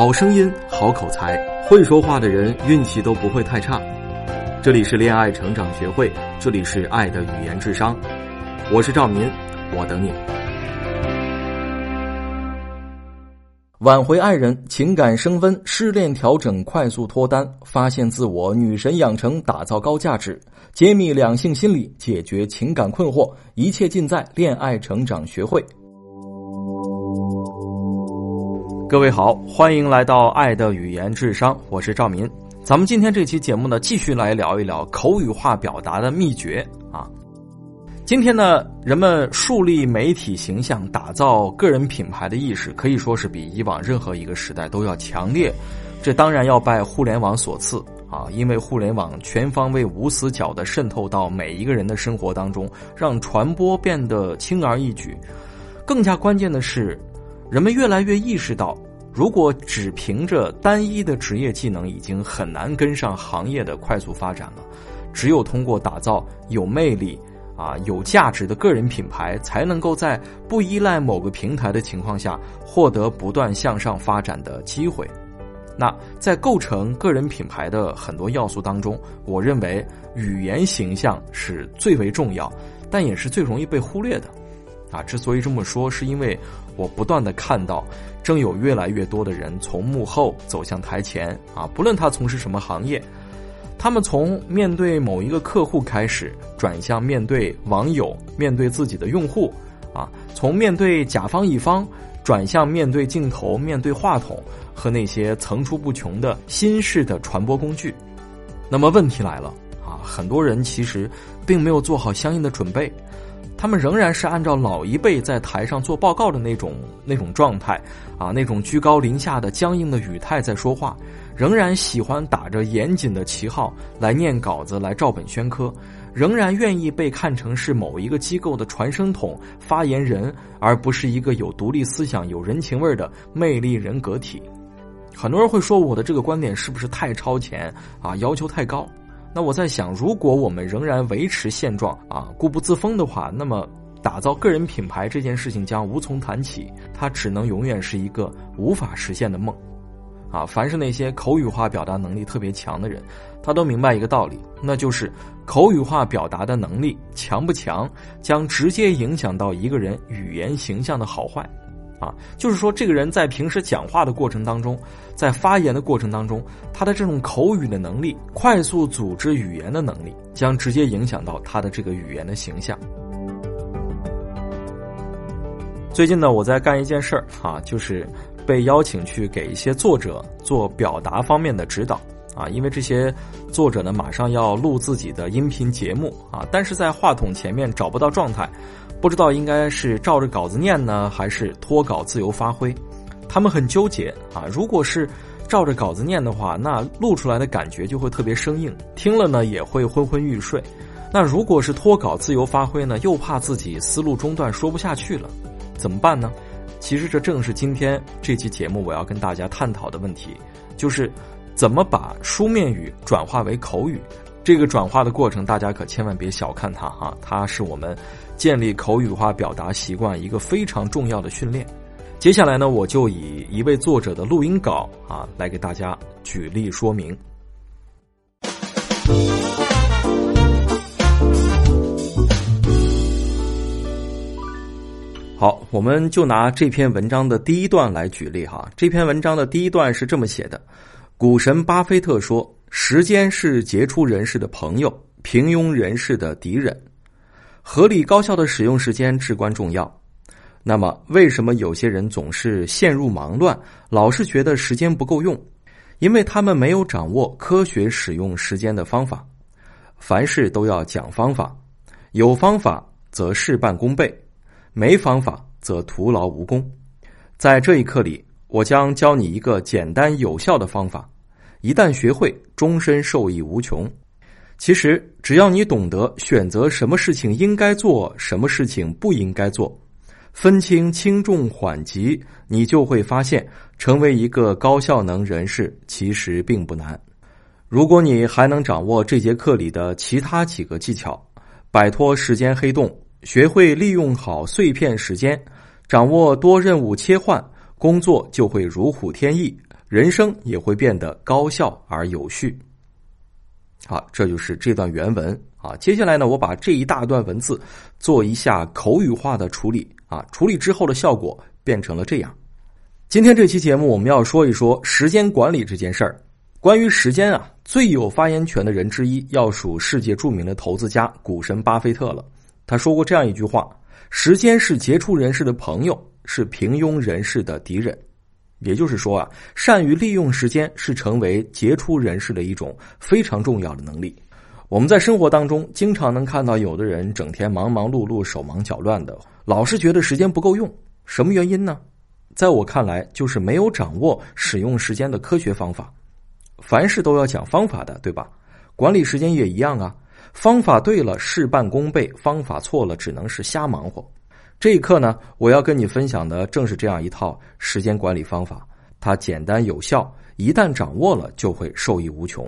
好声音，好口才，会说话的人运气都不会太差。这里是恋爱成长学会，这里是爱的语言智商。我是赵民，我等你。挽回爱人，情感升温，失恋调整，快速脱单，发现自我，女神养成，打造高价值，揭秘两性心理，解决情感困惑，一切尽在恋爱成长学会。各位好，欢迎来到爱的语言智商，我是赵民。咱们今天这期节目呢，继续来聊一聊口语化表达的秘诀啊。今天呢，人们树立媒体形象、打造个人品牌的意识，可以说是比以往任何一个时代都要强烈。这当然要拜互联网所赐啊，因为互联网全方位、无死角的渗透到每一个人的生活当中，让传播变得轻而易举。更加关键的是。人们越来越意识到，如果只凭着单一的职业技能，已经很难跟上行业的快速发展了。只有通过打造有魅力、啊有价值的个人品牌，才能够在不依赖某个平台的情况下，获得不断向上发展的机会。那在构成个人品牌的很多要素当中，我认为语言形象是最为重要，但也是最容易被忽略的。啊，之所以这么说，是因为我不断的看到，正有越来越多的人从幕后走向台前。啊，不论他从事什么行业，他们从面对某一个客户开始，转向面对网友，面对自己的用户，啊，从面对甲方乙方，转向面对镜头、面对话筒和那些层出不穷的新式的传播工具。那么问题来了，啊，很多人其实并没有做好相应的准备。他们仍然是按照老一辈在台上做报告的那种那种状态，啊，那种居高临下的僵硬的语态在说话，仍然喜欢打着严谨的旗号来念稿子、来照本宣科，仍然愿意被看成是某一个机构的传声筒、发言人，而不是一个有独立思想、有人情味的魅力人格体。很多人会说我的这个观点是不是太超前啊？要求太高？那我在想，如果我们仍然维持现状啊，固步自封的话，那么打造个人品牌这件事情将无从谈起，它只能永远是一个无法实现的梦。啊，凡是那些口语化表达能力特别强的人，他都明白一个道理，那就是口语化表达的能力强不强，将直接影响到一个人语言形象的好坏。啊，就是说，这个人在平时讲话的过程当中，在发言的过程当中，他的这种口语的能力、快速组织语言的能力，将直接影响到他的这个语言的形象。最近呢，我在干一件事儿啊，就是被邀请去给一些作者做表达方面的指导啊，因为这些作者呢，马上要录自己的音频节目啊，但是在话筒前面找不到状态。不知道应该是照着稿子念呢，还是脱稿自由发挥？他们很纠结啊。如果是照着稿子念的话，那录出来的感觉就会特别生硬，听了呢也会昏昏欲睡。那如果是脱稿自由发挥呢，又怕自己思路中断说不下去了，怎么办呢？其实这正是今天这期节目我要跟大家探讨的问题，就是怎么把书面语转化为口语。这个转化的过程，大家可千万别小看它哈，它是我们。建立口语化表达习惯一个非常重要的训练。接下来呢，我就以一位作者的录音稿啊来给大家举例说明。好，我们就拿这篇文章的第一段来举例哈。这篇文章的第一段是这么写的：股神巴菲特说，时间是杰出人士的朋友，平庸人士的敌人。合理高效的使用时间至关重要。那么，为什么有些人总是陷入忙乱，老是觉得时间不够用？因为他们没有掌握科学使用时间的方法。凡事都要讲方法，有方法则事半功倍，没方法则徒劳无功。在这一课里，我将教你一个简单有效的方法，一旦学会，终身受益无穷。其实，只要你懂得选择什么事情应该做，什么事情不应该做，分清轻重缓急，你就会发现，成为一个高效能人士其实并不难。如果你还能掌握这节课里的其他几个技巧，摆脱时间黑洞，学会利用好碎片时间，掌握多任务切换，工作就会如虎添翼，人生也会变得高效而有序。好，这就是这段原文啊。接下来呢，我把这一大段文字做一下口语化的处理啊，处理之后的效果变成了这样。今天这期节目我们要说一说时间管理这件事儿。关于时间啊，最有发言权的人之一要数世界著名的投资家股神巴菲特了。他说过这样一句话：“时间是杰出人士的朋友，是平庸人士的敌人。”也就是说啊，善于利用时间是成为杰出人士的一种非常重要的能力。我们在生活当中经常能看到有的人整天忙忙碌碌、手忙脚乱的，老是觉得时间不够用。什么原因呢？在我看来，就是没有掌握使用时间的科学方法。凡事都要讲方法的，对吧？管理时间也一样啊。方法对了，事半功倍；方法错了，只能是瞎忙活。这一刻呢，我要跟你分享的正是这样一套时间管理方法。它简单有效，一旦掌握了，就会受益无穷。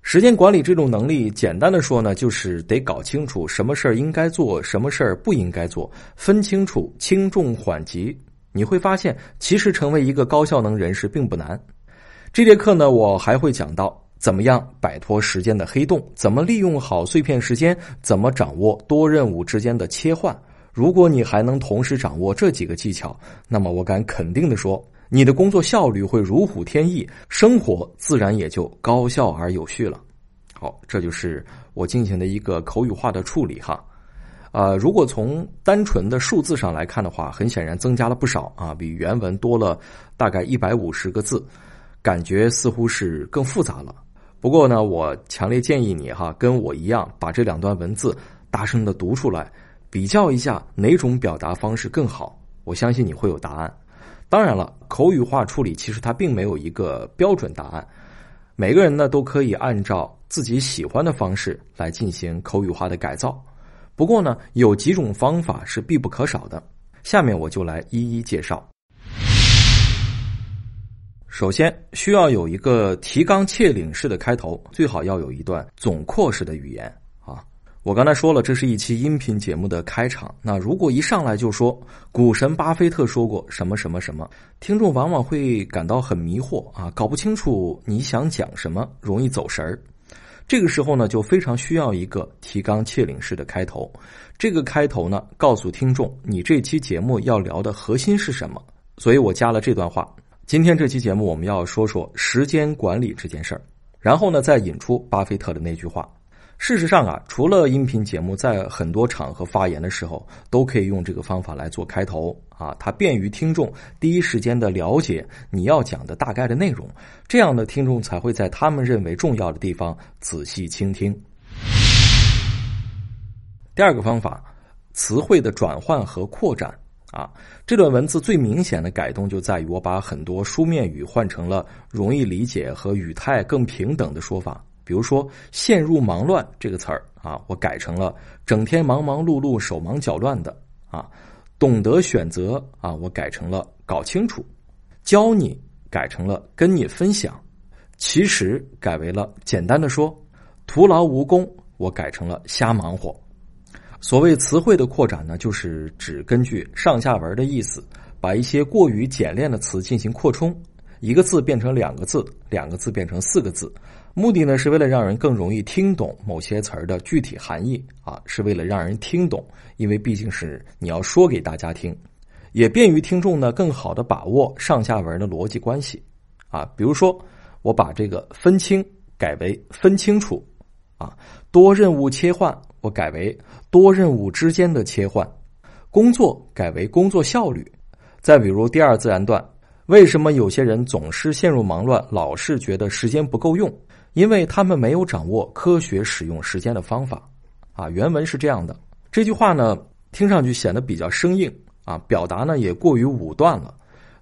时间管理这种能力，简单的说呢，就是得搞清楚什么事儿应该做，什么事儿不应该做，分清楚轻重缓急。你会发现，其实成为一个高效能人士并不难。这节课呢，我还会讲到怎么样摆脱时间的黑洞，怎么利用好碎片时间，怎么掌握多任务之间的切换。如果你还能同时掌握这几个技巧，那么我敢肯定的说，你的工作效率会如虎添翼，生活自然也就高效而有序了。好，这就是我进行的一个口语化的处理哈。呃，如果从单纯的数字上来看的话，很显然增加了不少啊，比原文多了大概一百五十个字。感觉似乎是更复杂了。不过呢，我强烈建议你哈，跟我一样把这两段文字大声的读出来，比较一下哪种表达方式更好。我相信你会有答案。当然了，口语化处理其实它并没有一个标准答案，每个人呢都可以按照自己喜欢的方式来进行口语化的改造。不过呢，有几种方法是必不可少的，下面我就来一一介绍。首先需要有一个提纲挈领式的开头，最好要有一段总括式的语言。我刚才说了，这是一期音频节目的开场。那如果一上来就说股神巴菲特说过什么什么什么，听众往往会感到很迷惑啊，搞不清楚你想讲什么，容易走神儿。这个时候呢，就非常需要一个提纲挈领式的开头。这个开头呢，告诉听众你这期节目要聊的核心是什么。所以我加了这段话。今天这期节目，我们要说说时间管理这件事儿，然后呢，再引出巴菲特的那句话。事实上啊，除了音频节目，在很多场合发言的时候，都可以用这个方法来做开头啊，它便于听众第一时间的了解你要讲的大概的内容，这样的听众才会在他们认为重要的地方仔细倾听。第二个方法，词汇的转换和扩展。啊，这段文字最明显的改动就在于我把很多书面语换成了容易理解和语态更平等的说法。比如说“陷入忙乱”这个词儿啊，我改成了“整天忙忙碌碌、手忙脚乱的”。啊，懂得选择啊，我改成了“搞清楚”。教你改成了“跟你分享”。其实改为了简单的说，徒劳无功，我改成了“瞎忙活”。所谓词汇的扩展呢，就是指根据上下文的意思，把一些过于简练的词进行扩充，一个字变成两个字，两个字变成四个字，目的呢是为了让人更容易听懂某些词儿的具体含义啊，是为了让人听懂，因为毕竟是你要说给大家听，也便于听众呢更好的把握上下文的逻辑关系啊。比如说，我把这个分清改为分清楚啊，多任务切换。我改为多任务之间的切换，工作改为工作效率。再比如第二自然段，为什么有些人总是陷入忙乱，老是觉得时间不够用？因为他们没有掌握科学使用时间的方法。啊，原文是这样的。这句话呢，听上去显得比较生硬啊，表达呢也过于武断了。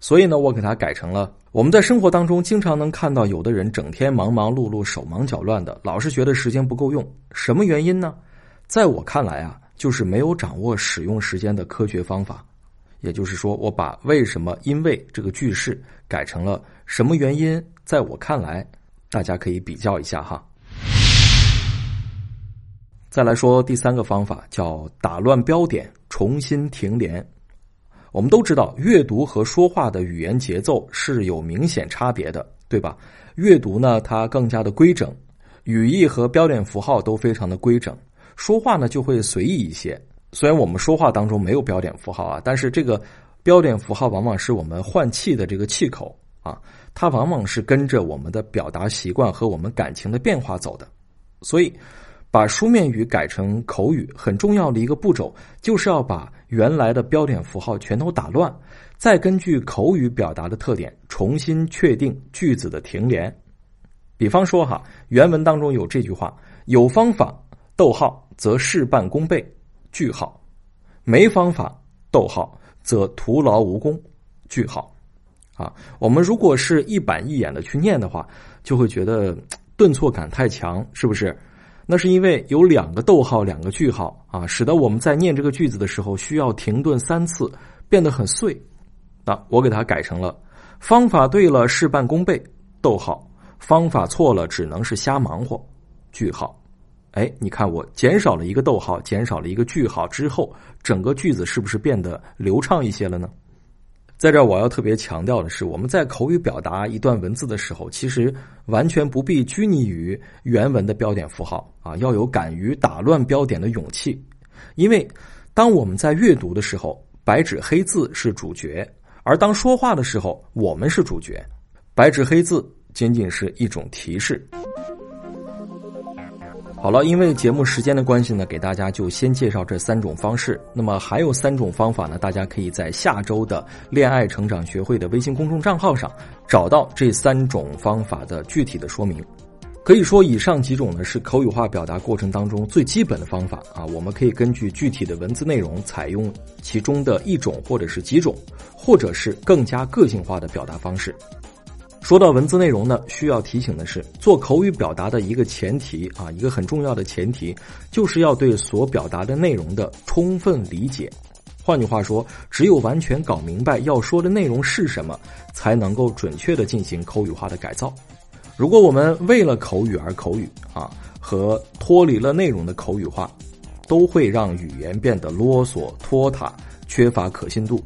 所以呢，我给它改成了：我们在生活当中经常能看到有的人整天忙忙碌碌、手忙脚乱的，老是觉得时间不够用。什么原因呢？在我看来啊，就是没有掌握使用时间的科学方法。也就是说，我把“为什么”“因为”这个句式改成了“什么原因”。在我看来，大家可以比较一下哈。再来说第三个方法，叫打乱标点，重新停连。我们都知道，阅读和说话的语言节奏是有明显差别的，对吧？阅读呢，它更加的规整，语义和标点符号都非常的规整；说话呢，就会随意一些。虽然我们说话当中没有标点符号啊，但是这个标点符号往往是我们换气的这个气口啊，它往往是跟着我们的表达习惯和我们感情的变化走的。所以，把书面语改成口语，很重要的一个步骤，就是要把原来的标点符号全都打乱，再根据口语表达的特点重新确定句子的停连。比方说哈，原文当中有这句话：“有方法，逗号则事半功倍，句号；没方法，逗号则徒劳无功，句号。”啊，我们如果是一板一眼的去念的话，就会觉得。顿挫感太强，是不是？那是因为有两个逗号、两个句号啊，使得我们在念这个句子的时候需要停顿三次，变得很碎。那我给它改成了：方法对了，事半功倍；逗号，方法错了，只能是瞎忙活。句号。哎，你看我减少了一个逗号，减少了一个句号之后，整个句子是不是变得流畅一些了呢？在这儿，我要特别强调的是，我们在口语表达一段文字的时候，其实完全不必拘泥于原文的标点符号啊，要有敢于打乱标点的勇气。因为当我们在阅读的时候，白纸黑字是主角；而当说话的时候，我们是主角。白纸黑字仅仅是一种提示。好了，因为节目时间的关系呢，给大家就先介绍这三种方式。那么还有三种方法呢，大家可以在下周的恋爱成长学会的微信公众账号上找到这三种方法的具体的说明。可以说，以上几种呢是口语化表达过程当中最基本的方法啊。我们可以根据具体的文字内容，采用其中的一种或者是几种，或者是更加个性化的表达方式。说到文字内容呢，需要提醒的是，做口语表达的一个前提啊，一个很重要的前提，就是要对所表达的内容的充分理解。换句话说，只有完全搞明白要说的内容是什么，才能够准确的进行口语化的改造。如果我们为了口语而口语啊，和脱离了内容的口语化，都会让语言变得啰嗦拖沓，缺乏可信度。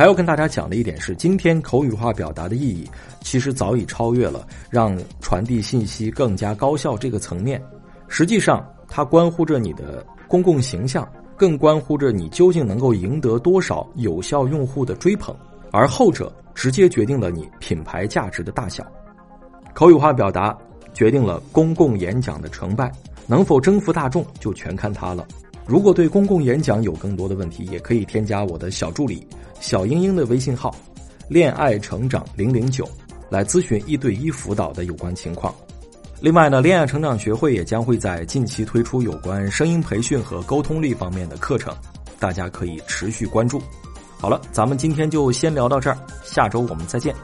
还要跟大家讲的一点是，今天口语化表达的意义其实早已超越了让传递信息更加高效这个层面。实际上，它关乎着你的公共形象，更关乎着你究竟能够赢得多少有效用户的追捧，而后者直接决定了你品牌价值的大小。口语化表达决定了公共演讲的成败，能否征服大众就全看它了。如果对公共演讲有更多的问题，也可以添加我的小助理小英英的微信号“恋爱成长零零九”来咨询一对一辅导的有关情况。另外呢，恋爱成长学会也将会在近期推出有关声音培训和沟通力方面的课程，大家可以持续关注。好了，咱们今天就先聊到这儿，下周我们再见。